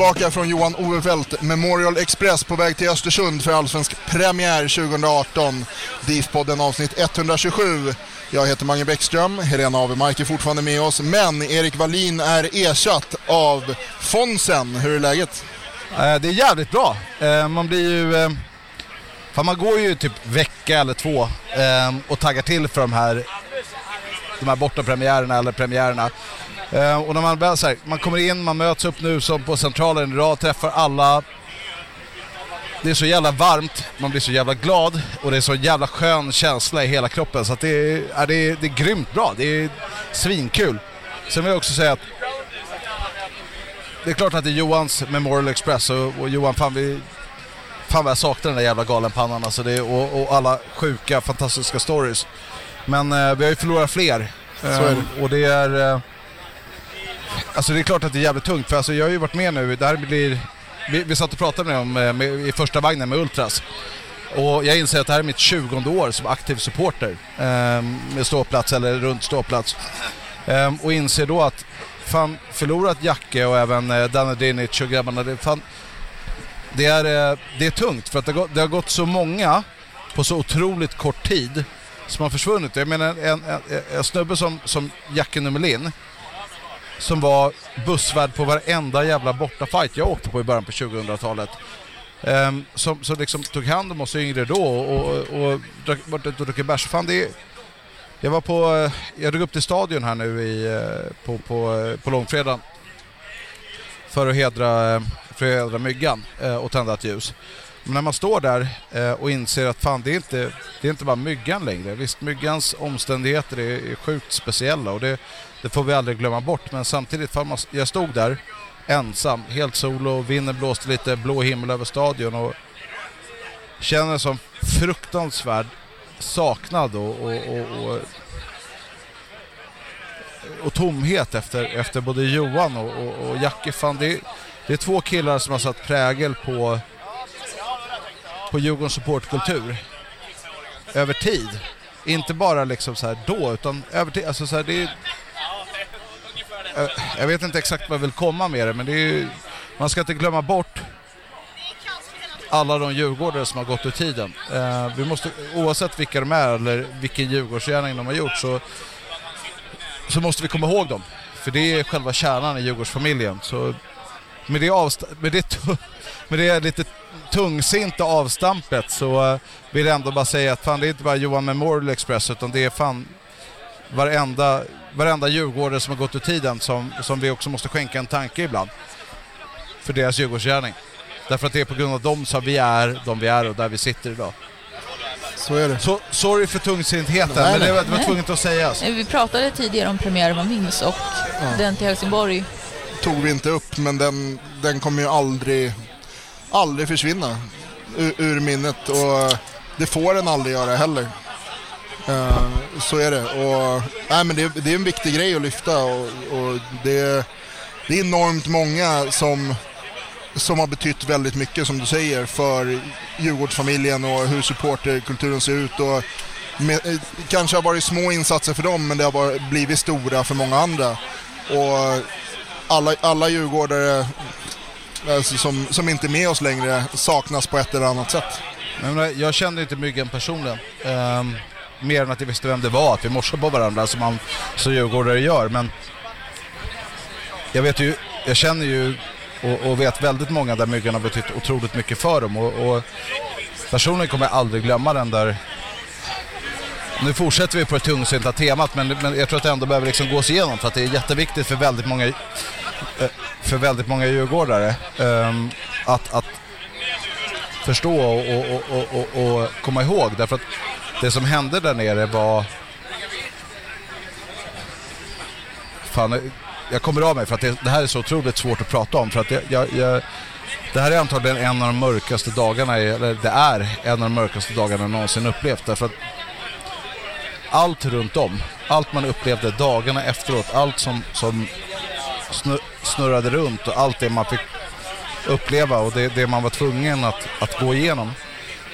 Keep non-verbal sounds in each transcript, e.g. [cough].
Tillbaka från Johan Ovefelt Memorial Express på väg till Östersund för allsvensk premiär 2018. DIF-podden avsnitt 127. Jag heter Mange Bäckström, Helena Avemark är fortfarande med oss, men Erik Wallin är ersatt av Fonsen. Hur är läget? Eh, det är jävligt bra. Eh, man blir ju... Eh, fan man går ju typ vecka eller två och taggar till för de här, de här bortapremiärerna eller premiärerna. Eh, Och när man väl så här, man kommer in, man möts upp nu som på Centralen idag, träffar alla. Det är så jävla varmt, man blir så jävla glad och det är så jävla skön känsla i hela kroppen så att det är, ja, det är, det är grymt bra. Det är svinkul. Sen vill jag också säga att det är klart att det är Johans Memorial Express och, och Johan, fan vi... Fan vad jag saknar den där jävla galenpannan alltså det, och, och alla sjuka, fantastiska stories. Men eh, vi har ju förlorat fler. Eh, och det är... Eh, alltså det är klart att det är jävligt tungt för alltså jag har ju varit med nu, det här blir... Vi, vi satt och pratade med dem med, med, i första vagnen med Ultras. Och jag inser att det här är mitt 20 år som aktiv supporter eh, med ståplats eller runt ståplats. Eh, och inser då att fan förlorat Jacke och även eh, Danne Dinic och grabbarna, det, fan, det, är, eh, det är tungt för att det har, gått, det har gått så många på så otroligt kort tid som har försvunnit. Jag menar en, en, en, en snubbe som, som Jacke Nummelin som var bussvärd på varenda jävla bortafight jag åkte på i början på 2000-talet. Um, ehm, som, som liksom tog hand om oss yngre då och, och, och drack, varit ute och druckit bärs. Fan, det är, jag var på, eh, jag drog upp till stadion här nu i, eh, på, på, eh, på långfredagen för att hedra, för att hedra myggan och tända ett ljus. Men när man står där eh, och inser att fan det är inte, det är inte bara myggan längre. Visst, myggans omständigheter är, är sjukt speciella och det, det får vi aldrig glömma bort. Men samtidigt, fan jag stod där ensam, helt solo, vinden blåste lite, blå himmel över stadion och känner som fruktansvärd saknad och, och, och, och, och tomhet efter, efter både Johan och, och, och Jackie. Fan, det, det är två killar som har satt prägel på, på Djurgårdens supportkultur över tid. Inte bara liksom så här då, utan över tid. Alltså så här, det är, eh, jag- vet inte exakt vad jag vill komma med det, men det är ju, man ska inte glömma bort alla de djurgårdare som har gått ur tiden. Eh, vi måste, oavsett vilka de är eller vilken djurgårdsgärning de har gjort så, så måste vi komma ihåg dem. För det är själva kärnan i Djurgårdsfamiljen. Så med det, avst- med det, [laughs] med det lite tungsinta avstampet så eh, vill jag ändå bara säga att fan det är inte bara Johan Memorial Express utan det är fan varenda, varenda djurgårdare som har gått ur tiden som, som vi också måste skänka en tanke ibland. För deras Djurgårdsgärning. Därför att det är på grund av dem som vi är de vi är och där vi sitter idag. Så är det. Så sorry för tungsintheten Nej, men det var, det var tvunget att sägas. Vi pratade tidigare om premiären man minns och den till Helsingborg tog vi inte upp, men den, den kommer ju aldrig, aldrig försvinna ur, ur minnet och det får den aldrig göra heller. Uh, så är det. Och, nej, men det, det är en viktig grej att lyfta och, och det, det är enormt många som, som har betytt väldigt mycket, som du säger, för Djurgårdsfamiljen och hur supporterkulturen ser ut. Och med, kanske har varit små insatser för dem, men det har varit, blivit stora för många andra. Och alla, alla djurgårdare eh, som, som inte är med oss längre saknas på ett eller annat sätt. Men jag, känner kände inte Myggen personligen. Um, mer än att jag visste vem det var, att vi morsade på varandra som man som djurgårdare gör. Men jag vet ju, jag känner ju och, och vet väldigt många där Myggen har betytt otroligt mycket för dem. Och, och personligen kommer jag aldrig glömma den där nu fortsätter vi på det tungsinta temat men, men jag tror att det ändå behöver liksom gås igenom för att det är jätteviktigt för väldigt många, eh, för väldigt många djurgårdare ehm, att, att förstå och, och, och, och, och komma ihåg. Därför att det som hände där nere var... Fan, jag kommer av mig för att det, det här är så otroligt svårt att prata om. För att jag, jag, jag, det här är antagligen en av de mörkaste dagarna, eller det är en av de mörkaste dagarna jag någonsin upplevt. Därför att allt runt om, allt man upplevde dagarna efteråt, allt som, som snu- snurrade runt och allt det man fick uppleva och det, det man var tvungen att, att gå igenom.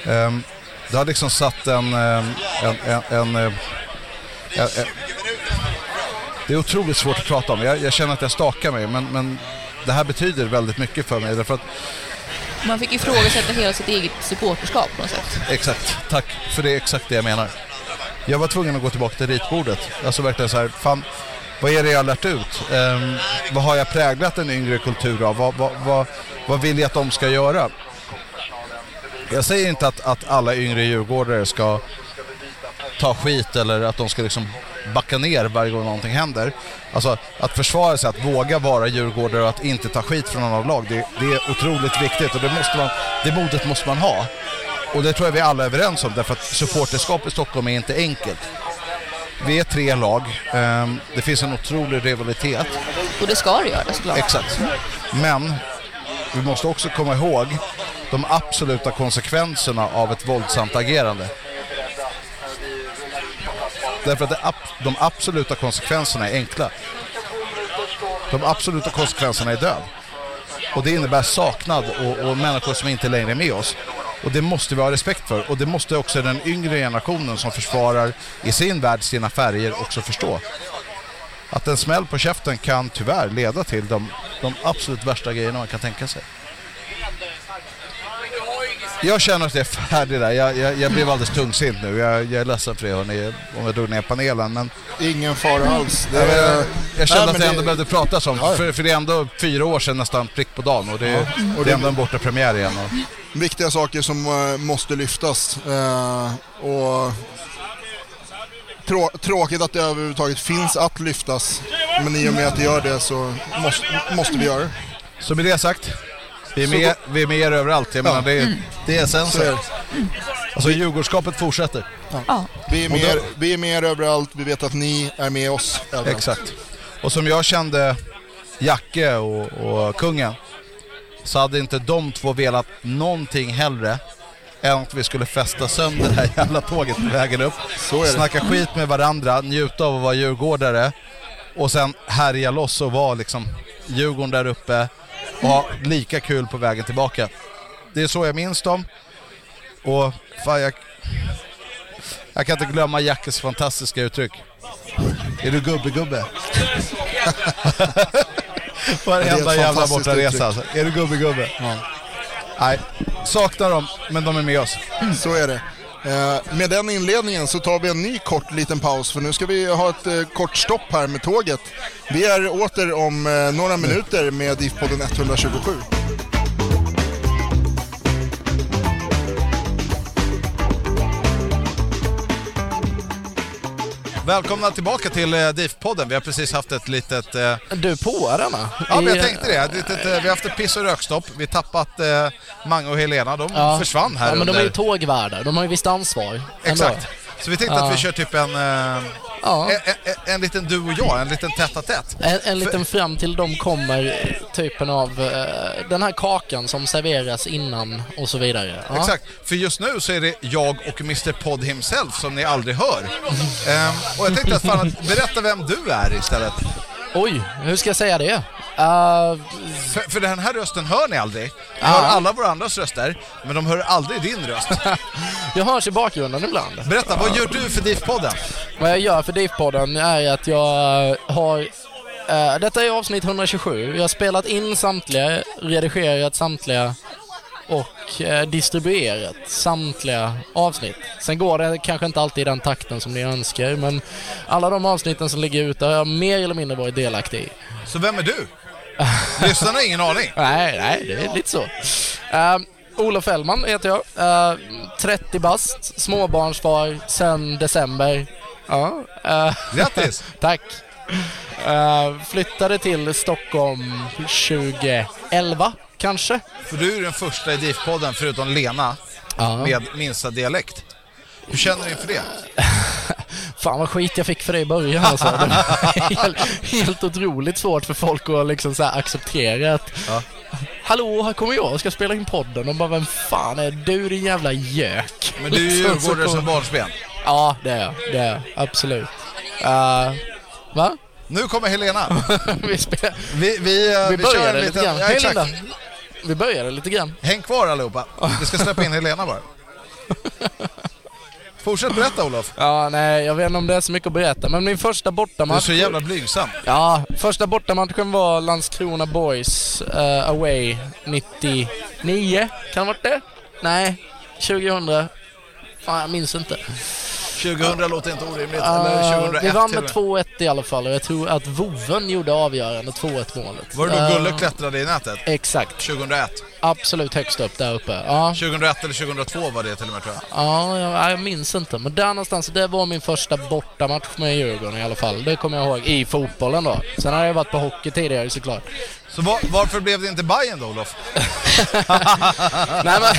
Um, det har liksom satt en... ehm, en, en, en, eh, en, en det är otroligt svårt att prata om. Jag, jag känner att jag stakar mig men, men det här betyder väldigt mycket för mig. Därför att, Man fick ifrågasätta hela sitt eget supporterskap på något sätt. exakt, tack. För det är exakt det jag menar. Jag var tvungen att gå tillbaka till ritbordet. Alltså verkligen så här, fan, vad är det jag har lärt ut? Ehm, vad har jag präglat en yngre kultur av? Vad, vad, vad, vad vill jag att de ska göra? Jag säger inte att, att alla yngre djurgårdare ska ta skit eller att de ska liksom backa ner varje gång någonting händer. Alltså att försvara sig, att våga vara djurgårdare och att inte ta skit från andra lag, det, det är otroligt viktigt och det, måste man, det modet måste man ha. Och det tror jag vi alla är överens om därför att supporterskap i Stockholm är inte enkelt. Vi är tre lag, ehm, det finns en otrolig rivalitet. Och det ska det göra såklart. Exakt. Men vi måste också komma ihåg de absoluta konsekvenserna av ett våldsamt agerande. Därför att de absoluta konsekvenserna är enkla. De absoluta konsekvenserna är död. Och det innebär saknad och, och människor som inte längre är med oss. Och det måste vi ha respekt för. Och det måste också den yngre generationen som försvarar i sin värld sina färger också förstå. Att en smäll på käften kan tyvärr leda till de, de absolut värsta grejerna man kan tänka sig. Jag känner att jag är färdig där. Jag, jag, jag blev alldeles tungsint nu. Jag, jag är ledsen för det hörni, om jag drog ner panelen. Men Ingen fara alls. Det jag, jag kände Nej, att det ändå det- behövde pratas om. Ja, ja. För, för det är ändå fyra år sedan nästan prick på dagen och det, och det är ändå en borta premiär igen. Och, viktiga saker som eh, måste lyftas. Eh, och trå tråkigt att det överhuvudtaget finns att lyftas. Men i och med att det gör det så måste, måste vi göra det. så med det sagt, vi är med, vi är med er överallt. Jag menar, det, är- det är Så är essensen. Alltså Djurgårdsskapet fortsätter. Ja. Vi, är med, er- vi är med er överallt. Vi vet att ni är med oss överallt. Exakt. Och som jag kände Jacke och, och kungen så hade inte de två velat någonting hellre än att vi skulle fästa sönder det här jävla tåget på vägen upp. Så är det. Snacka skit med varandra, njuta av att vara djurgårdare och sen härja loss och vara liksom Djurgården där uppe och ha lika kul på vägen tillbaka. Det är så jag minns dem. Och fan, jag, jag kan inte glömma Jackes fantastiska uttryck. Är du gubbe-gubbe? [laughs] Varenda jävla bortaresa alltså. Är du gubbe-gubbe? Nej, saknar dem, men de är med oss. Så är det. Eh, med den inledningen så tar vi en ny kort liten paus för nu ska vi ha ett eh, kort stopp här med tåget. Vi är åter om eh, några minuter med DIF-podden 127. Välkomna tillbaka till eh, DIF-podden. Vi har precis haft ett litet... Eh... Du är på denna? Ja, men jag tänkte det. Ett litet, eh, vi har haft ett piss och rökstopp. Vi har tappat eh, Mange och Helena. De Ja. försvann här Ja, men under... de är ju tågvärdar. De har ju visst ansvar. ändå. Exakt. Så vi tänkte Ja. att vi kör typ en, eh, Ja. en, en, en liten du och jag, en liten tätt tätt. En, en liten fram till de kommer typen av eh, den här kakan som serveras innan och så vidare. Ja. Exakt, för just nu så är det jag och Mr Pod himself som ni aldrig hör. Ehm, och jag tänkte att fan, att berätta vem du är istället. Oj, hur ska jag säga det? Uh, För, för den här rösten hör ni aldrig. Ni Ja. hör alla våra andras röster, men de hör aldrig din röst. [laughs] jag hörs i bakgrunden ibland. Berätta, vad gör du för DIF-podden? Vad jag gör för DIF-podden är att jag har... eh, detta är avsnitt 127. Jag har spelat in samtliga, redigerat samtliga och eh, distribuerat samtliga avsnitt. Sen går det kanske inte alltid i den takten som ni önskar, men alla de avsnitten som ligger ute har jag mer eller mindre varit delaktig i. Så vem är du? Lyssnarna har ingen aning. Nej, nej, det är lite så. Uh, Olof Fällman heter jag. Uh, 30 bast, småbarnsfar sen december. Ja. Uh, Grattis! [laughs] tack. Uh, flyttade till Stockholm 2011, kanske. För du är den första i DIF-podden, förutom Lena, Ja. med minsta dialekt. Hur känner du inför det? Fan vad skit jag fick för det i början alltså. Det var helt, helt otroligt svårt för folk att liksom så acceptera att Ja. Hallå, här kommer jag och ska spela in podden och bara vem fan är du din jävla gök? Men du är ju [laughs] djurgårdare som barnsben. Ja, det är jag. Det är jag. Absolut. Uh, va? Nu kommer Helena. [laughs] vi, spel... Vi, vi, eh, vi vi kör en lite liten... grann. Ja, exakt. Linda. Vi började lite grann. Häng kvar allihopa. Vi ska släppa in Helena bara. [laughs] Fortsätt berätta Olof. Ja, nej, jag vet inte om det är så mycket att berätta, men min första Du är bortamatch... så jävla blygsam. Ja, första bortamatchen var Landskrona Boys eh, away 99. Kan det varit det? Nej, 2000. Fan, jag minns inte. 2000 låter inte orimligt. Uh, Eller 2001 vi vann med och med. 2-1 i alla fall och jag tror att Voven gjorde avgörande 2-1 målet. Var det då Eh, Gulle klättrade i nätet? Exakt. 2001. Absolut högst upp där uppe. Ja. 2001 eller 2002 var det till och med tror jag. Ja, jag, jag minns inte. Men där någonstans, det var min första bortamatch med Djurgården i alla fall. Det kommer jag ihåg. I fotbollen då. Sen har jag varit på hockey tidigare såklart. Så var, varför blev det inte Bayern då Olof? [laughs] Nej men... [laughs]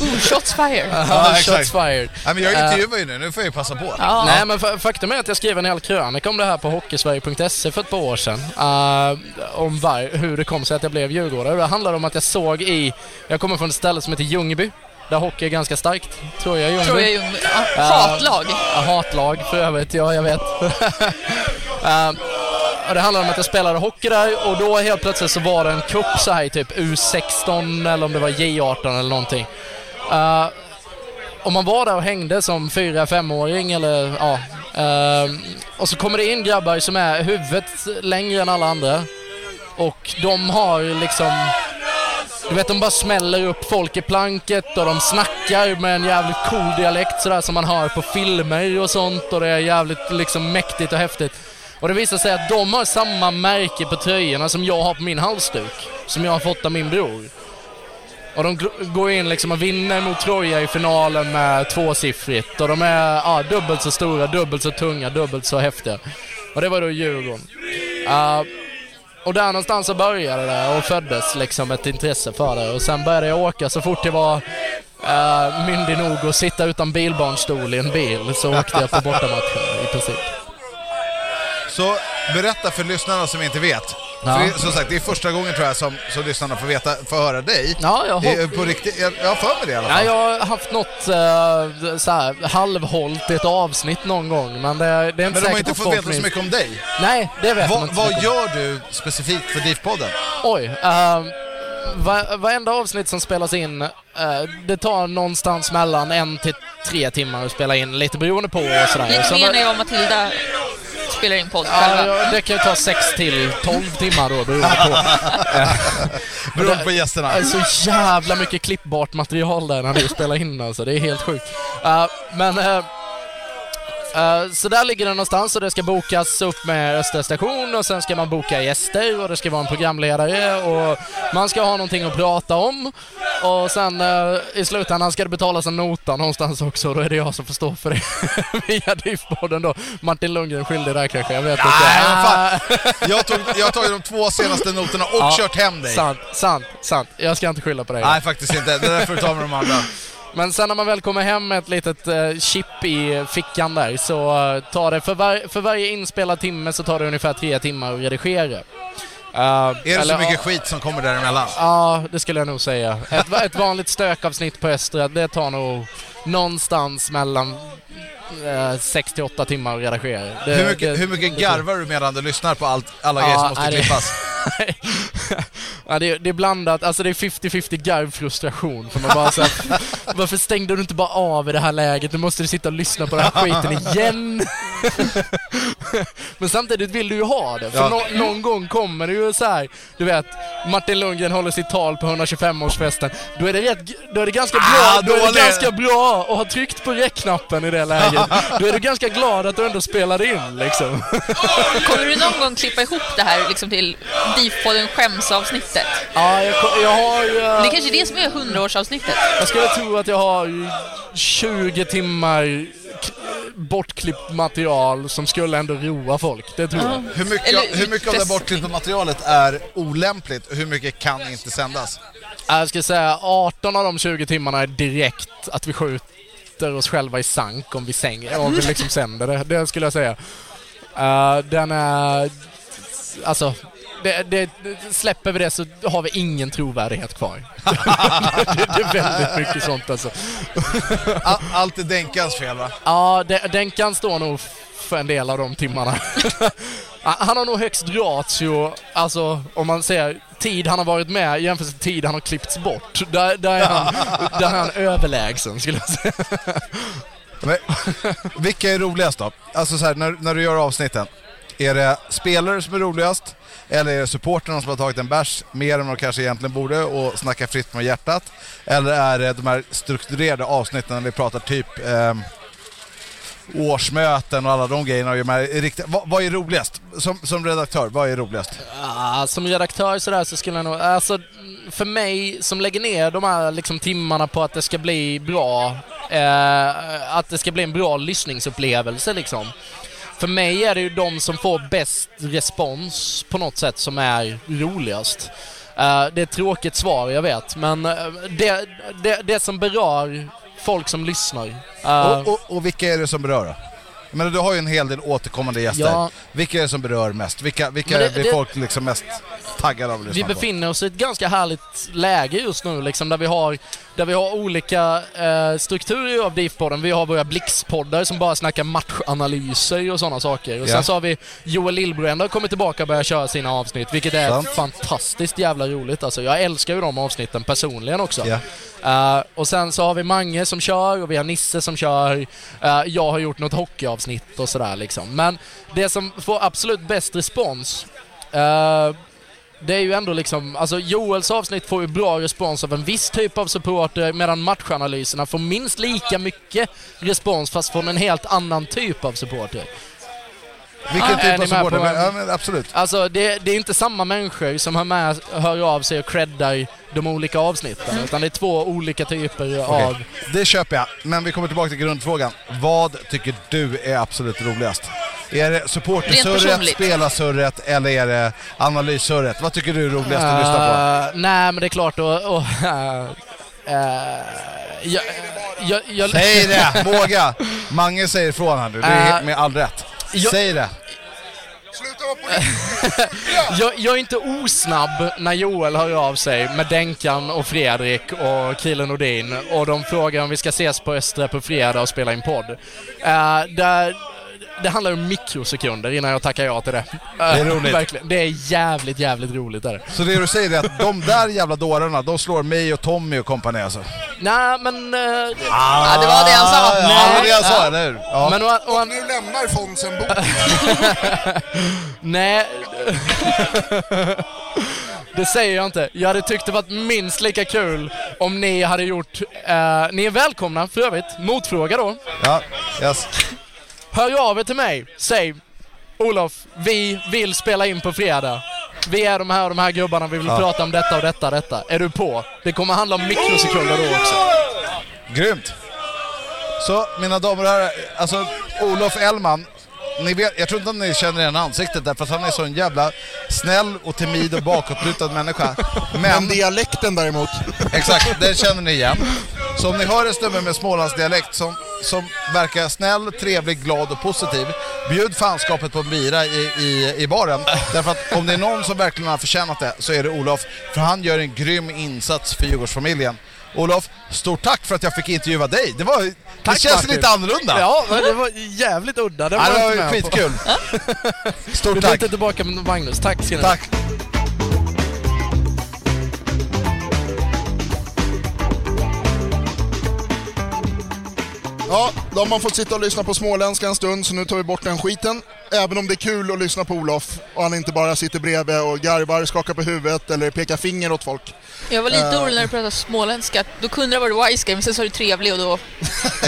Ooh, shots fired. ja, exakt. shots fired. Nej men jag Eh, intervjuar ju nu, nu får jag ju passa på. Ja. Nej men fa- faktum är att jag skrev en hel krönika om det här på hockeysverige.se för ett par år sedan. eh, om var, hur det kom sig att jag blev djurgårdare. Det handlar om att jag såg i... Jag kommer från ett ställe som heter Ljungby. Där hockey är ganska starkt. Tror jag Ljungby. Tror jag ju... Ja, hatlag. Ja, hatlag för övrigt, ja jag vet. [laughs] Eh, och det handlade om att jag spelade hockey där och då helt plötsligt så var det en cup så här i typ U16 eller om det var J18 eller någonting. Uh, och man var där och hängde som fyra, femåring eller ja. Uh, och så kommer det in grabbar som är huvudet längre än alla andra. Och de har liksom... Du vet, de bara smäller upp folk i planket och de snackar med en jävligt cool dialekt sådär som man hör på filmer och sånt och det är jävligt liksom mäktigt och häftigt. Och det visar sig att de har samma märke på tröjorna som jag har på min halsduk. Som jag har fått av min bror. Och de går in liksom och vinner mot Troja i finalen med tvåsiffrigt. Och de är ja, dubbelt så stora, dubbelt så tunga, dubbelt så häftiga. Och det var då Djurgården. Uh, och där någonstans så började det och föddes liksom ett intresse för det. Och sen började jag åka så fort jag var uh, myndig nog att sitta utan bilbarnstol i en bil så åkte jag på bortamatcher i princip. Så berätta för lyssnarna som inte vet. Ja. För det, som sagt, det är första gången tror jag som, som lyssnarna får, veta, får höra dig. Ja, jag Det är på riktigt, jag, jag har för mig det i alla Ja, fall. jag har haft något uh, så här, ett avsnitt någon gång, men det, det är inte Men de har säkert inte fått veta så mycket om dig. Nej, det vet man Va, inte så vad mycket om. gör du specifikt för DIF-podden? Oj. Uh, va, varenda avsnitt som spelas in, eh, det tar någonstans mellan en till tre timmar att spela in, lite beroende på och sådär. Och sen- menar jag och Matilda spelar in podd Ja, själva. ja, det kan ju ta 6 till 12 timmar då beroende på. [laughs] Beroende på gästerna. Det är så jävla mycket klippbart material där när vi spelar in alltså. Det är helt sjukt. Eh, men... eh, eh, så där ligger det någonstans och det ska bokas upp med Östra station och sen ska man boka gäster och det ska vara en programledare och man ska ha någonting att prata om. Och sen eh, i slutändan ska det betalas en nota någonstans också och då är det jag som får stå för det [laughs] via DIF-podden då. Martin Lundgren skyldig där kanske, jag vet inte. Nej, fan. Jag, tog, jag har tagit de två senaste noterna och Ja, kört hem dig. Sant, sant, sant. Jag ska inte skylla på dig. Nej, faktiskt inte. Det där får du ta med de andra. Men sen när man väl kommer hem med ett litet eh, chip i fickan där så eh, tar det för, var, för varje inspelad timme så tar det ungefär tre timmar att redigera. Eh, Är det eller, så mycket ja, skit som kommer däremellan? Ja, det skulle jag nog säga. Ett, ett vanligt stökavsnitt på Östra, det tar nog någonstans mellan eh, 6 till 8 timmar att redigera. Det, Hur mycket, det- hur mycket garvar du medan du lyssnar på allt, alla Ja, grejer som måste klippas? [laughs] ja, det, är- det är blandat, alltså det är 50-50 garvfrustration. För man bara så här, [laughs] varför stängde du inte bara av i det här läget? Nu måste du sitta och lyssna på den här skiten igen. [laughs] Men samtidigt vill du ju ha det, för Ja. nå- någon gång kommer det ju så här, du vet, Martin Lundgren håller sitt tal på 125-årsfesten. Då är det, rätt, då är det ganska bra, Ah, då är det ganska bra att ha tryckt på räckknappen i det läget. Då är du ganska glad att du ändå spelade in liksom. [laughs] Kommer du någon gång klippa ihop det här liksom till DIF-podden skämsavsnittet? Ja, jag, ko- jag har... eh, Det är kanske är det som är 100-årsavsnittet. Jag skulle tro att jag har 20 timmar bortklippt material som skulle ändå roa folk. Det tror jag. Hur mycket, Eller hur mycket av det bortklippta materialet är olämpligt och hur mycket kan inte sändas? Jag ska säga 18 av de 20 timmarna är direkt att vi skjuter oss själva i sank om vi, säng, om vi liksom sänder det. Det skulle jag säga. Eh, den är... Alltså, det, det, släpper vi det så har vi ingen trovärdighet kvar. det, [laughs] det är väldigt mycket sånt alltså. Allt är Denkans fel va? Ja, den, den kan stå nog för en del av de timmarna. [laughs] han har nog högst ratio, alltså om man ser tid han har varit med jämfört med tid han har klippts bort. Där, där, är, han, [laughs] där är han överlägsen skulle jag säga. Men, vilka är roligast då? Alltså så här, när, när du gör avsnitten. Är det spelare som är roligast? Eller är det supporterna som har tagit en bärs mer än de kanske egentligen borde och snackar fritt från hjärtat? Eller är det de här strukturerade avsnitten när vi pratar typ eh, årsmöten och alla de grejerna? Och de här riktiga, vad, vad är roligast? Som, som redaktör, vad är roligast? Ah, som redaktör sådär så skulle jag nog, alltså för mig som lägger ner de här liksom timmarna på att det ska bli bra, eh, att det ska bli en bra lyssningsupplevelse liksom. För mig är det ju de som får bäst respons på något sätt som är roligast. Eh, det är ett tråkigt svar, jag vet, men eh, det, det, det som berör folk som lyssnar. Eh, Och, och, och vilka är det som berör då? Men du har ju en hel del återkommande gäster. Ja. Vilka är det som berör mest? Vilka, vilka det- blir folk liksom mest taggade av att Vi lyssna på? befinner oss i ett ganska härligt läge just nu liksom, där vi har, där vi har olika eh, strukturer av DIF-podden. Vi har våra Blix-poddar som bara snackar matchanalyser och sådana saker. Och Ja. sen så har vi Joel Lillbrand har kommit tillbaka och börjat köra sina avsnitt, vilket är Sant. fantastiskt jävla roligt alltså. Jag älskar ju de avsnitten personligen också. Ja. Eh, och sen så har vi Mange som kör och vi har Nisse som kör. Eh, jag har gjort något hockeyavsnitt och sådär liksom. Men det som får absolut bäst respons eh, det är ju ändå liksom, alltså Joels avsnitt får ju bra respons av en viss typ av supporter medan matchanalyserna får minst lika mycket respons fast från en helt annan typ av supporter. Vilken Är typ av supporter? Men, ja, men absolut. Alltså det, det är inte samma människor som hör, med, hör av sig och creddar de olika avsnitten utan det är två olika typer av... Okej, Det köper jag, men vi kommer tillbaka till grundfrågan. Vad tycker du är absolut roligast? Är det supportersurret, spelarsurret eller är det analyssurret? Vad tycker du är roligast att lyssna på? Uh, nej men det är klart och... och uh, uh, jag, jag, jag, Säg det! [laughs] Våga! Mange säger ifrån här nu, det är med all rätt. jag- Säg det! [laughs] Jag, jag är inte osnabb när Joel hör av sig med Denkan och Fredrik och Kilen Nordin och de frågar om vi ska ses på Östra på fredag och spela in podd. Eh, där, det handlar om mikrosekunder innan jag tackar ja till det. Det är Eh, roligt. Verkligen. Det är jävligt, jävligt roligt. Där. Så det du säger är att de där jävla dårarna, de slår mig och Tommy och kompani alltså? Nej, men... eh, Ja, det var det han sa. Ja, det var det jag sa, eller hur? Ja. men å, å, Nu lämnar Fonsen boken. [laughs] Nej. Det säger jag inte. Jag hade tyckt det varit minst lika kul om ni hade gjort... eh, ni är välkomna för övrigt. Motfråga då. ja, yes. Hör av er till mig. Säg Olof, vi vill spela in på fredag. Vi är de här och de här gubbarna, vi vill Ja. prata om detta och detta och detta. Är du på? Det kommer handla om mikrosekunder då också. Grymt! Så mina damer och herrar, alltså Olof Ellman, ni vet, jag tror inte att ni känner igen ansiktet därför att han är så en jävla snäll och timid och bakåtlutad människa. Men Men, dialekten däremot. exakt, det känner ni igen. Så om ni hör en snubbe med smålandsdialekt som, som verkar snäll, trevlig, glad och positiv, bjud fanskapet på en bira i, i, i baren. Därför att om det är någon som verkligen har förtjänat det så är det Olof, för han gör en grym insats för Djurgårdsfamiljen. Olof, stort tack för att jag fick intervjua dig. Det, var, det Tack, känns Martin. lite annorlunda. Ja, men det var jävligt udda. Det var, Ja, det var inte ju med på. skitkul. [laughs] Vi Stort byter tack. tillbaka med Magnus. Tack ska ni. Tack. Ja, då har man fått sitta och lyssna på småländska en stund så nu tar vi bort den skiten. Även om det är kul att lyssna på Olof och han inte bara sitter bredvid och garvar, skakar på huvudet eller pekar finger åt folk. Jag var Eh. lite orolig när du pratade småländska. Då kunde det varit wise game, men sen sa du trevlig och då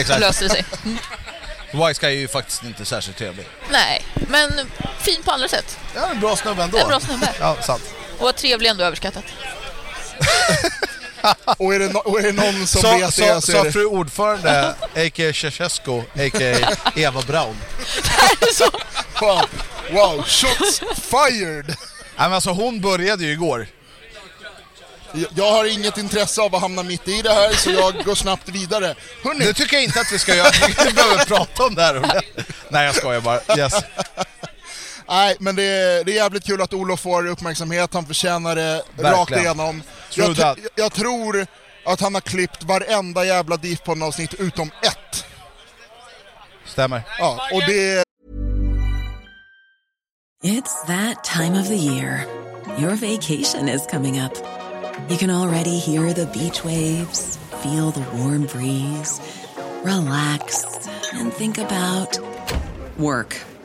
[laughs] löste det sig. [laughs] Wise Guy är ju faktiskt inte särskilt trevlig. Nej, men fin på andra sätt. Ja, en bra snubbe ändå. En bra snubbe. Ja, sant. Och trevlig ändå överskattat. [laughs] [laughs] Och är det, no- och är det någon som Sa, vet sa, det så är det... fru ordförande, a.k.a. Ceausescu, a.k.a. Eva Braun. [laughs] Wow, wow, shots fired! Nej, men alltså hon började ju igår. Jag- har inget intresse av att hamna mitt i det här så jag går snabbt vidare. Hörrni, Det tycker jag inte att vi ska göra. [laughs] Vi behöver prata om det här. Nej, jag skojar bara. Yes. Nej, men det är, det är jävligt kul att Olof får uppmärksamhet, han förtjänar det rakt Verkligen. igenom. True Jag, tr- jag tror att han har klippt varenda jävla Diffpodden-avsnitt utom ett. Stämmer. Ja, och det... It's that time of the year. Your vacation is coming up. You can already hear the beach waves, feel the warm breeze, relax, and think about work.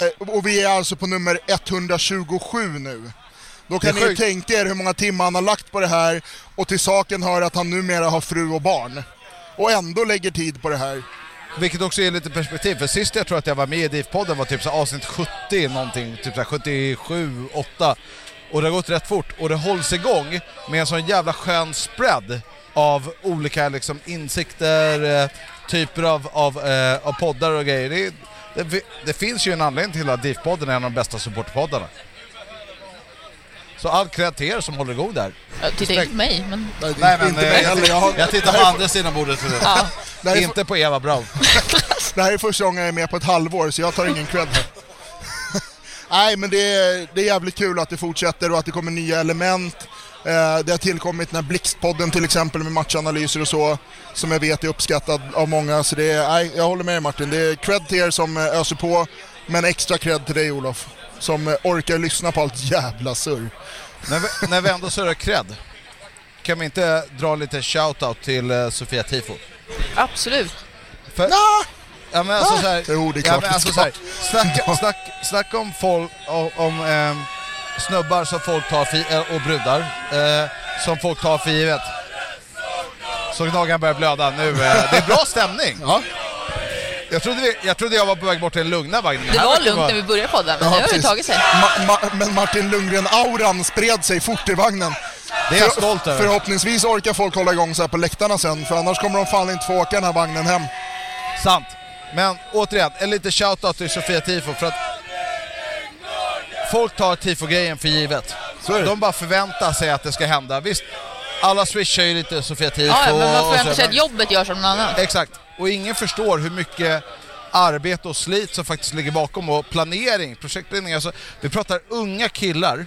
Eh, Och vi är alltså på nummer 127 nu. Då kan är ni sjukt. tänka er hur många timmar han har lagt på det här och till saken hör att han numera har fru och barn. Och ändå lägger tid på det här. Vilket också ger lite perspektiv, för sist jag tror att jag var med i DIF-podden var typ så avsnitt 70 någonting, typ så här 77, 8. Och det har gått rätt fort och det hålls igång med en sån jävla skön spread av olika liksom insikter, eh, typer av, av, eh, av poddar och grejer. Det, det, det finns ju en anledning till att DIF-podden är en av de bästa supportpoddarna. Så all cred till er som håller igång där. Jag tittar inte på mig, men... Nej, men inte mig jag, heller. Jag har- jag tittar på andra sidan bordet. [laughs] Ja. Inte på Eva Braun. [laughs] det här är första gången jag är med på ett halvår så jag tar ingen cred här. [laughs] Nej men det är, det är jävligt kul att det fortsätter och att det kommer nya element. Eh, det har tillkommit den här Blixtpodden till exempel med matchanalyser och så, som jag vet är uppskattad av många. Så det är, nej, jag håller med dig Martin. Det är cred till er som eh, öser på, men extra cred till dig Olof, som eh, orkar lyssna på allt jävla surr. När vi, när vi ändå surrar cred, kan vi inte dra lite shoutout till eh, Sofia Tifo? Absolut. För, ja, men alltså, så här, Jo, det är ja, klart men vi alltså, så här, snacka, snack, snacka om, folk, om, om ehm, snubbar som folk tar för, eh, och brudar eh, som folk tar för givet. Så gnagaren börjar blöda nu. Eh, det är bra [laughs] stämning. Ja. Jag, trodde vi, jag trodde jag var på väg bort till den lugna vagnen. Det var lugnt vara- när vi började podda, men Ja, nu har det tagit sig. Ma- ma- men Martin Lundgren-auran spred sig fort i vagnen. Det är jag För- stolt över. Förhoppningsvis orkar folk hålla igång så här på läktarna sen, för annars kommer de fan inte få åka den här vagnen hem. Sant. Men återigen, en liten shoutout till Sofia Tifo för att folk tar Tifo-grejen för givet. De bara förväntar sig att det ska hända. Visst, alla swishar ju lite Sofia Tifo. Ja, ja, men man förväntar sig att jobbet görs av någon annan. Exakt. Och ingen förstår hur mycket arbete och slit som faktiskt ligger bakom och planering, projektledning. Alltså, vi pratar unga killar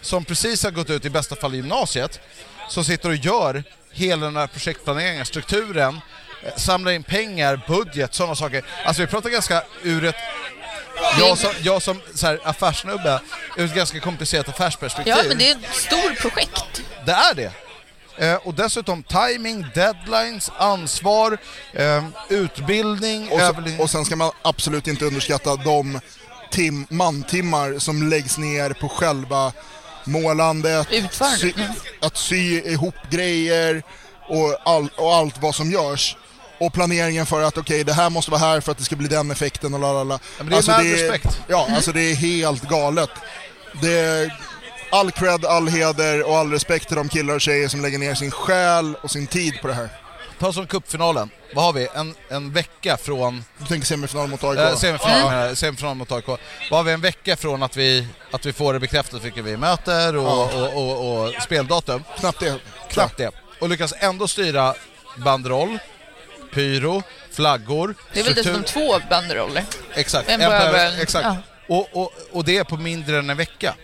som precis har gått ut i bästa fall gymnasiet som sitter och gör hela den här projektplaneringen, strukturen, eh, samlar in pengar, budget, sådana saker. Alltså vi pratar ganska ur ett jag som, jag som så här, affärssnubbe, ur ett ganska komplicerat affärsperspektiv. Ja, men det är ett stort projekt. Det är det. Eh, och dessutom timing, deadlines, ansvar, eh, utbildning, Och, så, och sen ska man absolut inte underskatta de tim, mantimmar som läggs ner på själva målandet, sy, mm. att sy ihop grejer och, all, och allt vad som görs. Och planeringen för att okej, det här måste vara här för att det ska bli den effekten och lalala. men det är med all respekt. Ja, alltså det är helt galet. Det är all cred, all heder och all respekt till de killar och tjejer som lägger ner sin själ och sin tid på det här. Ta som cupfinalen. Vad har vi? En, en vecka från... Du tänker semifinal mot AIK? Eh, semifinal, menar jag, semifinal mot AIK. Vad har vi en vecka från att vi, att vi får det bekräftat vilka vi möter och, Ja. och, och, och speldatum? Knappt det. Knappt det. Och lyckas ändå styra banderoll, pyro, flaggor, Det är väl dessutom två banderoller. Exakt, En på över- exakt. ja. Och, och, och det är på mindre än en vecka.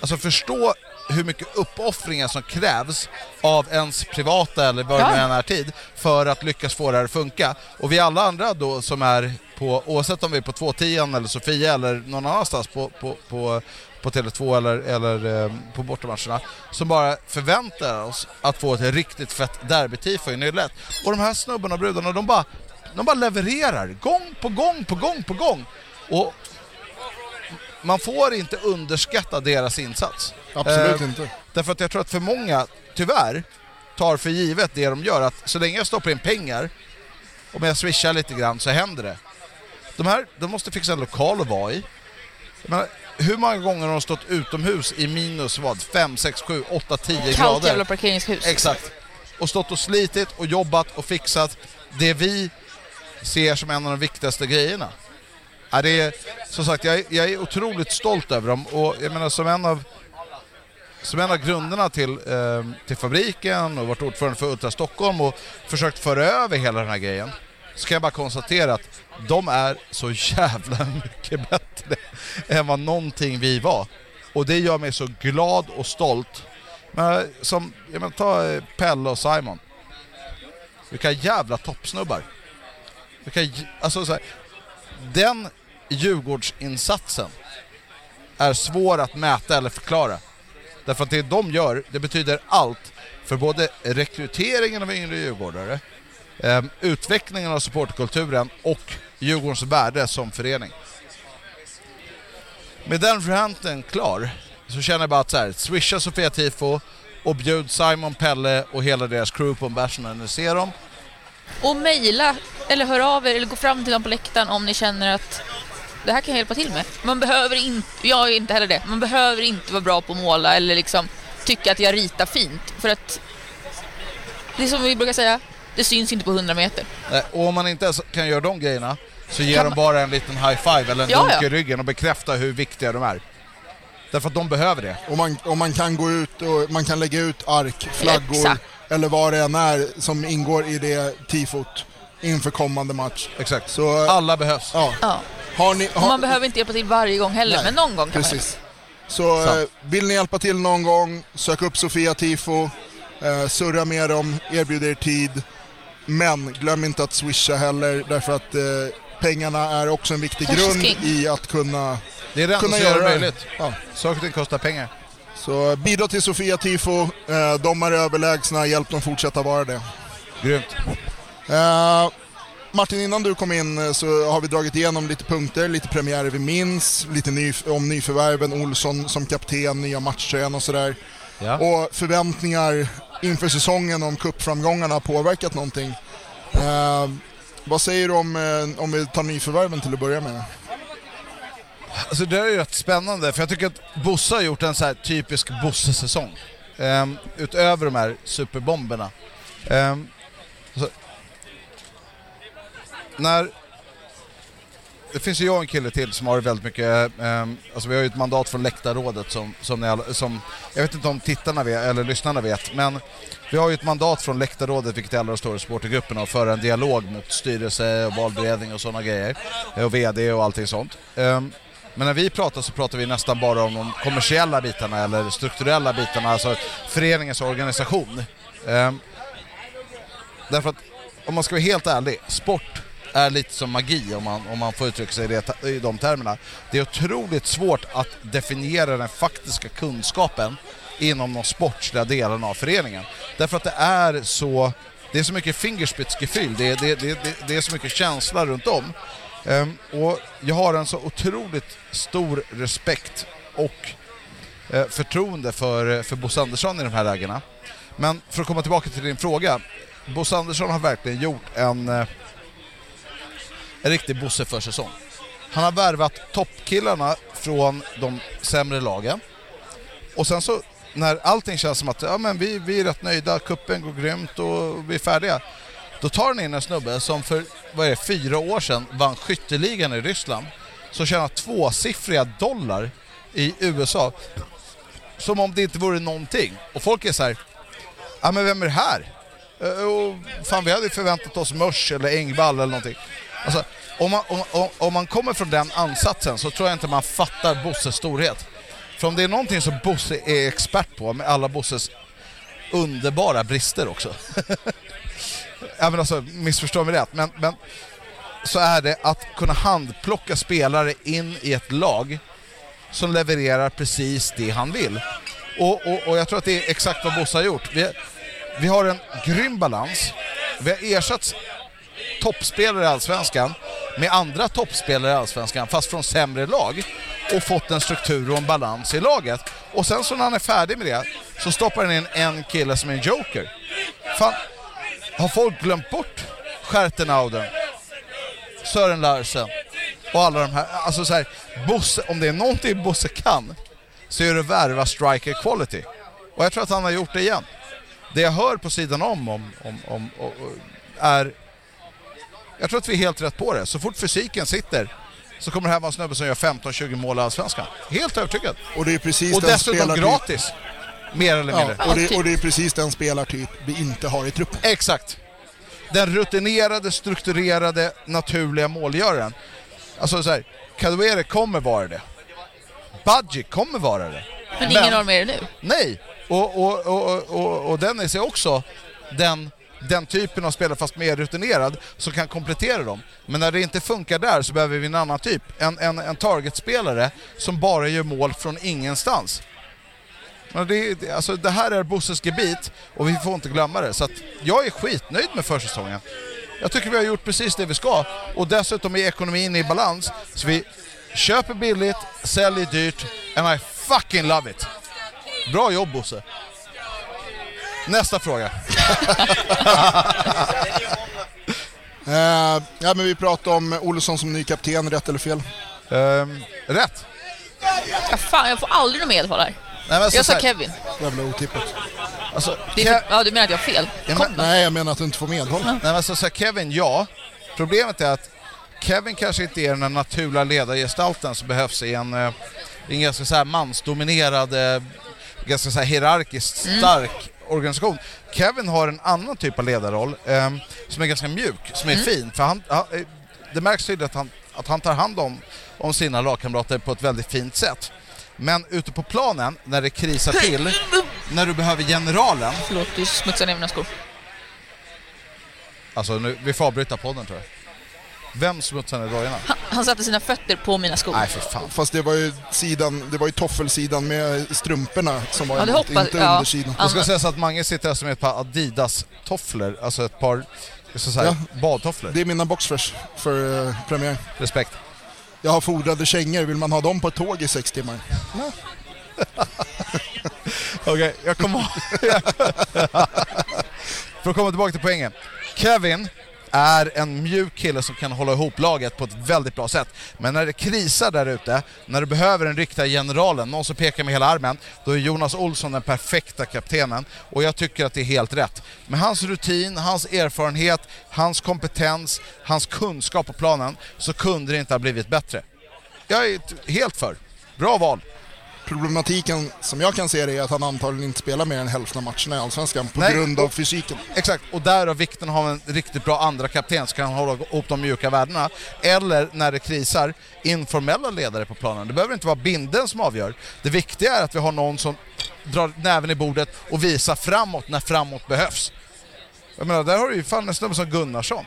Alltså förstå hur mycket uppoffringar som krävs av ens privata eller vad det än är tid för att lyckas få det här att funka. Och vi alla andra då som är på, oavsett om vi är på 210 eller Sofia eller någon annanstans på, på, på, på Tele2 eller, eller eh, på bortamatcherna som bara förväntar oss att få ett riktigt fett derbytifo i nyllet. Och de här snubbarna och brudarna de bara, de bara levererar gång på gång på gång på gång. Och man får inte underskatta deras insats. Absolut Eh, inte. Därför att jag tror att för många, tyvärr, tar för givet det de gör. Att så länge jag stoppar in pengar, om jag swishar lite grann så händer det. De här, de måste fixa en lokal att vara i. Menar, hur många gånger har de stått utomhus i minus vad? 5, 6, 7, 8, 10 Kallt grader? jävla parkeringshus. Exakt. Och stått och slitit och jobbat och fixat det vi ser som en av de viktigaste grejerna. Ja, det är, som sagt, jag är, jag är otroligt stolt över dem och jag menar som en av som en av grunderna till, eh, till fabriken och varit ordförande för Ultra Stockholm och försökt föra över hela den här grejen så kan jag bara konstatera att de är så jävla mycket bättre än vad någonting vi var. Och det gör mig så glad och stolt. Men som, jag menar, ta eh, Pelle och Simon. Vilka jävla toppsnubbar. Vilka, alltså så här, den Djurgårdsinsatsen är svår att mäta eller förklara. Därför att det de gör, det betyder allt för både rekryteringen av yngre djurgårdare, eh, utvecklingen av supportkulturen och Djurgårdens värde som förening. Med den ranten klar så känner jag bara att så här, swisha Sofia Tifo och bjud Simon, Pelle och hela deras crew på en bärs när ni ser dem. Och mejla eller hör av er eller gå fram till dem på läktaren om ni känner att det här kan jag hjälpa till med. Man behöver inte, jag är inte heller det, man behöver inte vara bra på att måla eller liksom tycka att jag ritar fint. För att det är som vi brukar säga, det syns inte på 100 meter. Eh, Och om man inte ens kan göra de grejerna så ger Kan de bara en liten high five eller en Ja, dunk ja. i ryggen och bekräftar hur viktiga de är. Därför att de behöver det. Och man, och man kan gå ut och man kan lägga ut ark, flaggor Exakt. eller vad det än är som ingår i det tifot inför kommande match. Exakt. Så, Alla behövs. ja. Ja. Har ni, har, man behöver inte hjälpa till varje gång heller, Nej, men någon gång kan man Precis. Så eh, Sant. vill ni hjälpa till någon gång, sök upp Sofia Tifo, eh, surra med dem, erbjud er tid. Men glöm inte att swisha heller därför att eh, pengarna är också en viktig Cash grund i att kunna Det är det kunna som gör det göra det. möjligt. Ja. Saker och ting kostar pengar. Så bidra till Sofia Tifo, eh, de är överlägsna, hjälp dem fortsätta vara det. Grymt. Eh, Martin, innan du kom in eh, så har vi dragit igenom lite punkter, lite premiärer vi minns, lite ny, om nyförvärven, Olsson som kapten, nya matchtröjan och sådär. Ja. Och förväntningar inför säsongen om cupframgångarna har påverkat någonting. Eh, vad säger du om, eh, om vi tar nyförvärven till att börja med? Alltså det där är ju rätt spännande för jag tycker att Bosse har gjort en så här typisk Bosse-säsong. Ehm, utöver de här superbomberna. Ehm, alltså, när... Det finns ju jag och en kille till som har väldigt mycket, eh, alltså vi har ju ett mandat från läktarrådet som, som, ni som jag vet inte om tittarna vet, eller lyssnarna vet, men vi har ju ett mandat från läktarrådet, vilket är alla de stora supportergrupperna, att föra en dialog mot styrelse och valberedning och sådana grejer. Eh, och VD och allting sånt. Eh, men när vi pratar så pratar vi nästan bara om de kommersiella bitarna eller strukturella bitarna, alltså föreningens organisation. Eh, därför att om man ska vara helt ärlig, sport är lite som magi om man, om man får uttrycka sig i, det, i de termerna. Det är otroligt svårt att definiera den faktiska kunskapen inom de sportsliga delarna av föreningen. Därför att det är så, det är så mycket fingerspitzgefühl, det, är- det, det, det, det är så mycket känsla runt om. Um, och jag har en så otroligt stor respekt och uh, förtroende för, eh, för Bosse Andersson i de här lägena. Men för att komma tillbaka till din fråga. Bosse Andersson har verkligen gjort en, uh, en riktig Bosse för säsong. Han har värvat toppkillarna från de sämre lagen. Och sen så när allting känns som att ja, men vi, vi är rätt nöjda, kuppen går grymt och vi är färdiga. Då tar han in en snubbe som för vad är det, fyra år sedan vann skytteligan i Ryssland. Som tjänar tvåsiffriga dollar i USA. Som om det inte vore någonting. Och folk är så här, ja men vem är det här? Eh, och fan vi hade ju förväntat oss Mörs eller Engvall eller någonting. Alltså, om man, om, om, man kommer från den ansatsen så tror jag inte man fattar Bosses storhet. För om det är någonting som Bosse är expert på, med alla Bosses underbara brister också. [laughs] ja men alltså, missförstå mig rätt, men, men så är det att kunna handplocka spelare in i ett lag som levererar precis det han vill. Och, och, och jag tror att det är exakt vad Bosse har gjort. Vi, vi har en grym balans. Vi har ersatt toppspelare i Allsvenskan med andra toppspelare i Allsvenskan fast från sämre lag och fått en struktur och en balans i laget. Och sen så när han är färdig med det så stoppar han in en kille som är en joker. Fan, har folk glömt bort Schertenauden, Sören Larsen och alla de här, alltså så här, Bosse, om det är någonting Bosse kan så är det att värva striker quality. Och jag tror att han har gjort det igen. Det jag hör på sidan om, om, om, om, om är... Jag tror att vi är helt rätt på det. Så fort fysiken sitter så kommer det här vara en snubbe som gör 15-20 mål i Allsvenskan. Helt övertygad. Och det är precis Och den dessutom spelartyp- gratis. Mer eller mindre. Ja, och, det, och det är precis den spelartyp vi inte har i truppen. Exakt. Den rutinerade, strukturerade, naturliga målgöraren. Alltså så här, Kadewere kommer vara det. Budgie kommer vara det. Men ingen har med det nu. Nej! Och, och, och, och, och Dennis är också den, den typen av spelare, fast mer rutinerad, som kan komplettera dem. Men när det inte funkar där så behöver vi en annan typ. En, en, en targetspelare som bara gör mål från ingenstans. Men det, det, alltså det här är Bosses gebit och vi får inte glömma det. Så att jag är skitnöjd med försäsongen. Jag tycker vi har gjort precis det vi ska och dessutom är ekonomin i balans. Så vi köper billigt, säljer dyrt and I fucking love it. Bra jobb Bosse. Nästa fråga. [laughs] Eh, ja, men vi pratade om Olsson som ny kapten, rätt eller fel? Ehm, rätt. Ja, fan, jag får aldrig något medhåll här. Nej, men så Jag sa Kevin. Jävla otippat. Alltså, Det är för, ja, du menar att jag har fel? Ja, Kom men-. Nej, jag menar att du inte får medhåll. Nej, men alltså, så här, Kevin, ja. Problemet är att Kevin kanske inte är den naturliga ledargestalten som behövs i en, eh, i en ganska så här mansdominerad, eh, ganska så här hierarkiskt Mm. Organisation. Kevin har en annan typ av ledarroll eh, som är ganska mjuk, som är Mm. fin. För han, han, eh, det märks tydligt att han, att han tar hand om, om sina lagkamrater på ett väldigt fint sätt. Men ute på planen, när det krisar till, när du behöver generalen, Förlåt, du smutsar ner mina skor. alltså nu, vi får avbryta podden tror jag. Vem smutsar ner dojorna? Han, han satte sina fötter på mina skor. Nej för fan. Fast det var ju sidan, det var ju toffelsidan med strumporna som var Ja, emot, hoppas- inte ja. undersidan. Det ska sägas att Mange sitter här som ett par Adidas-tofflor, alltså ett par så att säga, Ja. badtofflor. Det är mina boxfresh för uh, premiär. Respekt. Jag har fodrade kängor, vill man ha dem på ett tåg i sex timmar? [laughs] Okej, jag kommer [laughs] [laughs] För att komma tillbaka till poängen. Kevin är en mjuk kille som kan hålla ihop laget på ett väldigt bra sätt. Men när det krisar där ute, när du behöver den riktiga generalen, någon som pekar med hela armen, då är Jonas Olsson den perfekta kaptenen. Och jag tycker att det är helt rätt. Med hans rutin, hans erfarenhet, hans kompetens, hans kunskap på planen, så kunde det inte ha blivit bättre. Jag är helt för. Bra val. Problematiken som jag kan se det är att han antagligen inte spelar mer än hälften av matcherna i Allsvenskan på Nej. grund av fysiken. Exakt, och därav vikten av en riktigt bra andra kapten som kan hålla ihop de mjuka värdena. Eller när det krisar, informella ledare på planen. Det behöver inte vara binden som avgör. Det viktiga är att vi har någon som drar näven i bordet och visar framåt när framåt behövs. Jag menar, där har du ju fan en snubbe som Gunnarsson.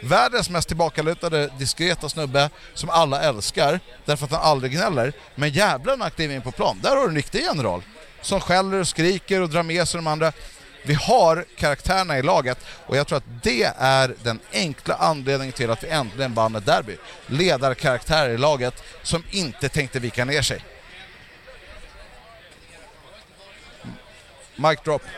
Världens mest tillbakalutade, diskreta snubbe som alla älskar därför att han aldrig gnäller. Men jävlar när aktiv in på plan. Där har du en riktig general. Som skäller och skriker och drar med sig de andra. Vi har karaktärerna i laget och jag tror att det är den enkla anledningen till att vi äntligen vann ett derby. Ledarkaraktärer i laget som inte tänkte vika ner sig. Mic drop. [laughs]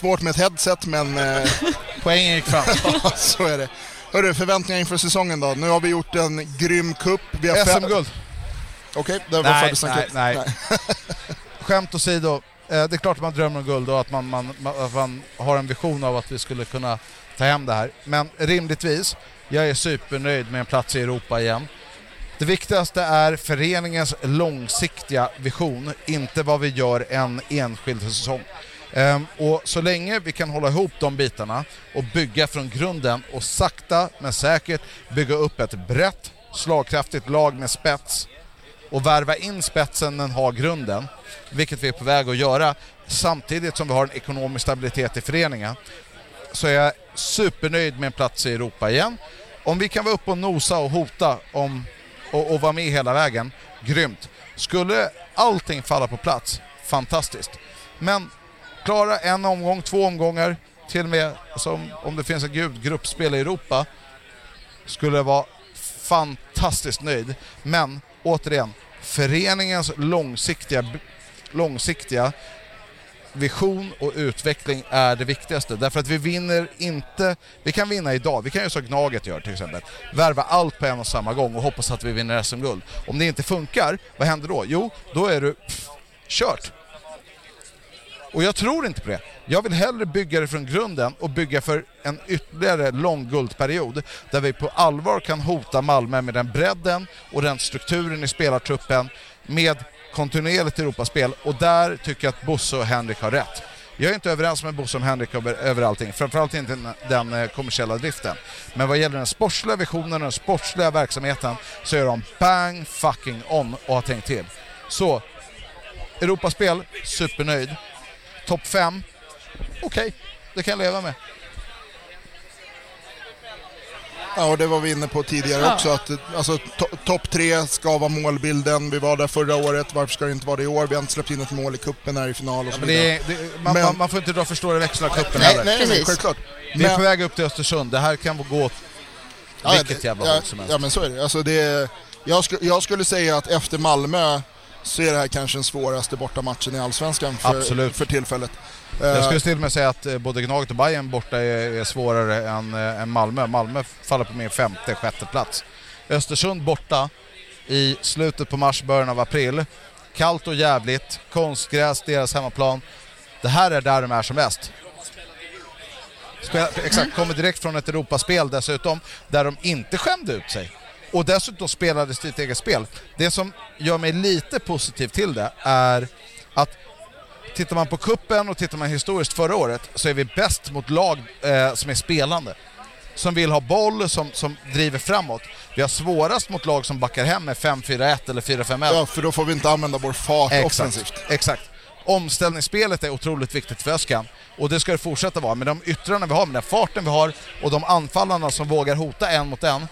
Svårt med ett headset men eh, [laughs] Poängen gick fram. [laughs] ja, så är det. Hörru, förväntningar inför säsongen då? Nu har vi gjort en grym cup. SM-guld. Okej, det var Nej, nej, nej. [laughs] Skämt åsido, eh, det är klart att man drömmer om guld och att man, man, man, att man har en vision av att vi skulle kunna ta hem det här. Men rimligtvis, jag är supernöjd med en plats i Europa igen. Det viktigaste är föreningens långsiktiga vision, inte vad vi gör en enskild säsong. Ehm, och så länge vi kan hålla ihop de bitarna och bygga från grunden och sakta men säkert bygga upp ett brett, slagkraftigt lag med spets och värva in spetsen men ha grunden, vilket vi är på väg att göra samtidigt som vi har en ekonomisk stabilitet i föreningen, så är jag supernöjd med en plats i Europa igen. Om vi kan vara uppe och nosa och hota om, och, och vara med hela vägen, grymt. Skulle allting falla på plats, fantastiskt. Men klara en omgång, två omgångar, till och med som om det finns en gud, gruppspel i Europa, skulle jag vara fantastiskt nöjd. Men återigen, föreningens långsiktiga, långsiktiga vision och utveckling är det viktigaste. Därför att vi vinner inte... Vi kan vinna idag, vi kan göra så Gnaget gör till exempel. Värva allt på en och samma gång och hoppas att vi vinner SM-guld. Om det inte funkar, vad händer då? Jo, då är du pff, kört. Och jag tror inte på det. Jag vill hellre bygga det från grunden och bygga för en ytterligare lång guldperiod där vi på allvar kan hota Malmö med den bredden och den strukturen i spelartruppen med kontinuerligt Europaspel och där tycker jag att Bosse och Henrik har rätt. Jag är inte överens med Bosse och Henrik över, över allting, framförallt inte den, den eh, kommersiella driften. Men vad gäller den sportsliga visionen och den sportsliga verksamheten så är de bang fucking on och har tänkt till. Så, Europaspel, supernöjd. Topp 5, okej, det kan jag leva med. Ja, och det var vi inne på tidigare Ja. också. Att, alltså, to- Topp tre ska vara målbilden. Vi var där förra året, varför ska det inte vara det i år? Vi har inte släppt in ett mål i cupen här i final och så Men vidare. det det, man, Men- man, får inte dra för stora växlar av cupen Nej, heller. nej, nej, självklart. Vi är på väg upp till Östersund, det här kan gå åt Ja, vilket jävla ja, håll som helst. Ja, men så är det. Alltså, det jag, sku, jag skulle säga att efter Malmö så är det här kanske den svåraste bortamatchen i Allsvenskan för, Absolut. för tillfället. Jag Eh, skulle till och med säga att eh, både Gnaget och Bayern borta är, är svårare än, eh, än Malmö. Malmö faller på min femte, sjätte plats. Östersund borta i slutet på mars, början av april. Kallt och jävligt, konstgräs, deras hemmaplan. Det här är där de är som bäst. Spela, exakt, kommer direkt från ett Europaspel dessutom, där de inte skämde ut sig. Och dessutom spelade sitt eget spel. Det som gör mig lite positiv till det är att Tittar man på kuppen och tittar man historiskt förra året så är vi bäst mot lag eh, som är spelande. som vill ha boll, som, som driver framåt. Vi har svårast mot lag som backar hem med 5-4-1 eller 4-5-1. Ja, för då får vi inte använda vår fart offensivt. Exakt. Omställningsspelet är otroligt viktigt för Öskan och det ska det fortsätta vara. Med de yttrarna vi har, med den farten vi har och de anfallarna som vågar hota en mot en.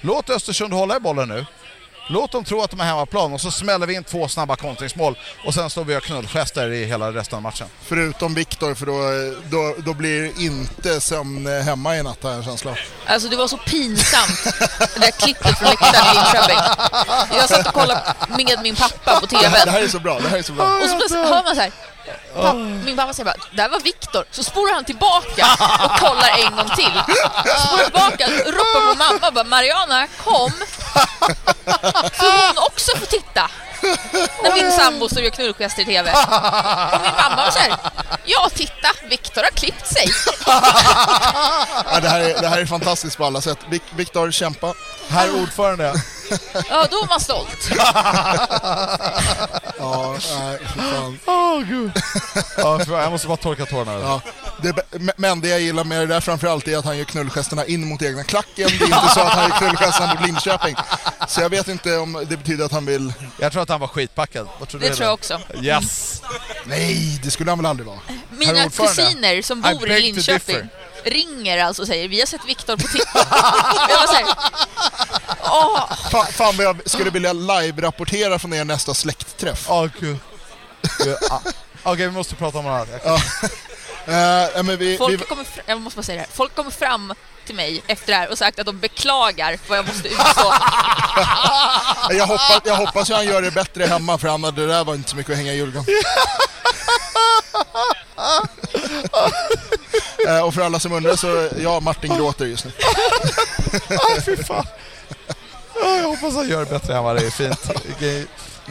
Låt Östersund hålla i bollen nu. Låt dem tro att de är hemmaplan och så smäller vi in två snabba kontringsmål och sen står vi och knullgester i hela resten av matchen. Förutom Viktor, för då, då, då blir det inte som hemma i natt har jag en känsla. Alltså det var så pinsamt, det där klippet från läktaren i Linköping. Jag satt och kollade med min pappa på Det här, det TV. här är så bra, det här är så bra. Och så plötsligt hör man så här. Papp, min pappa säger bara, där var Viktor. Så spolar han tillbaka och kollar en gång till. Spolar tillbaka, ropar på mamma bara, Mariana kom. Så hon också får titta. När min sambo står och gör knullgester i TV. Och min mamma var så här, ja titta, Viktor har klippt sig. Ja, det, här är, det här är fantastiskt på alla sätt. Vik- Viktor, kämpa. Herr ordförande. Ja, då var man stolt. Ja, nej, fan. Åh gud. Ja, för- jag måste bara torka tårna. Ja, det, men det jag gillar med det där framförallt är att han gör knullgesterna in mot egna klacken. Det är inte så att han gör knullgesterna mot Linköping. Så jag vet inte om det betyder att han vill... Jag tror att han var skitpackad. Vad tror du Det tror jag också. Yes! Nej, det skulle han väl aldrig vara? Mina kusiner som bor i Linköping ringer alltså och säger vi har sett Viktor på TikTok. jag var såhär, åh, Fan, fan vad jag skulle vilja live-rapportera från er nästa släktträff. Åh gud. Ja, ah. Okej, vi måste prata om det här. Ja. [laughs] Men vi, folk vi, kommer fram, jag måste bara säga det här. Folk kommer fram till mig efter det här och sagt att de beklagar vad jag måste utstå. [laughs] jag, hoppas, jag hoppas ju han gör det bättre hemma för han, det där var inte så mycket att hänga i julgran. [laughs] Eh, och för alla som undrar så, ja, Martin gråter just nu. [laughs] Ah, fy fan. Ja, jag hoppas han gör det bättre vad det är fint.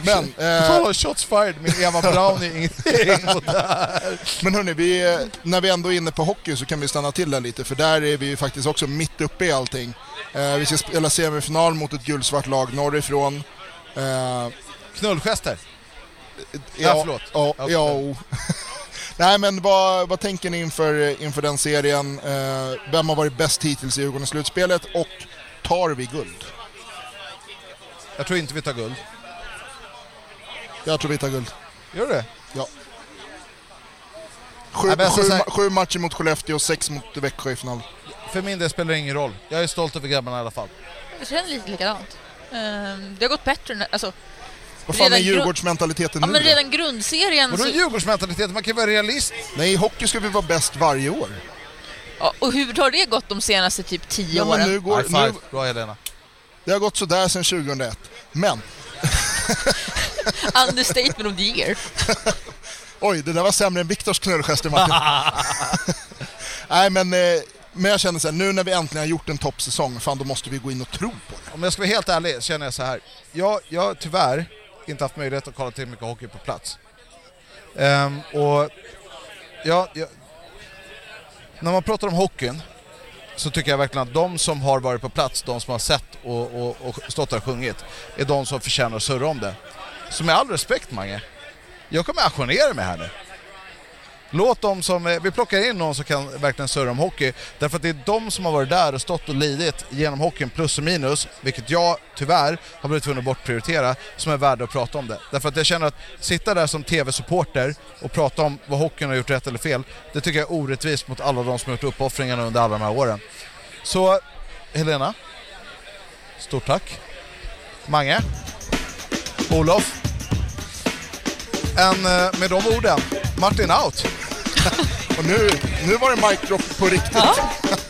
Men, [laughs] eh, shots fired, min Eva Braun är [laughs] ingenting mot det här. men hörni, vi, eh, när vi ändå är inne på hockey så kan vi stanna till där lite för där är vi ju faktiskt också mitt uppe i allting. Eh, vi ska spela semifinal mot ett gulsvart lag norrifrån. Eh, Knullgester. Ja, Ja, förlåt. Ja, Ja, ja. [laughs] Nej men vad, vad tänker ni inför, inför den serien? Eh, vem har varit bäst hittills i Djurgården-slutspelet och tar vi guld? Jag tror inte vi tar guld. Jag tror vi tar guld. Gör du det? Ja. Sju, alltså sju, ma- sju matcher mot Skellefteå och sex mot Växjö i final. För min del spelar det ingen roll. Jag är stolt över grabbarna i alla fall. Det känns lite likadant. Ehm, Det har gått bättre, nu- alltså, Vad fan är Djurgårdsmentaliteten ja nu men då? redan grundserien Vadå så, Djurgårdsmentalitet? Man kan ju vara realist. Nej, i hockey ska vi vara bäst varje år. ja, och hur har det gått de senaste typ tio Ja, åren? nu går, High five. nu, Bra Helena. det har gått sådär sedan 2001. Men, [laughs] [laughs] Understatement of the year. [laughs] oj, det där var sämre än Viktors knullgester Martin. [laughs] Nej men, eh, men jag känner så här, nu när vi äntligen har gjort en toppsäsong, fan då måste vi gå in och tro på det. Om jag ska vara helt ärlig känner jag så här. Jag, jag har tyvärr inte haft möjlighet att kolla till mycket hockey på plats. Ehm, och ja, jag, när man pratar om hockeyn så tycker jag verkligen att de som har varit på plats, de som har sett och, och, och stått där och sjungit, är de som förtjänar att surra om det. Så med all respekt Mange, jag kommer ajournera mig här nu. Låt dem som, vi plockar in någon som kan verkligen surra om hockey, därför att det är de som har varit där och stått och lidit genom hockeyn plus och minus, vilket jag tyvärr har blivit tvungen att bortprioritera, som är värda att prata om det. Därför att jag känner att sitta där som TV-supporter och prata om vad hockeyn har gjort rätt eller fel, det tycker jag är orättvist mot alla de som har gjort uppoffringarna under alla de här åren. Så, Helena, stort tack. Mange, Olof, en, eh, med de orden, Martin out. Och nu, nu var det mic drop på riktigt.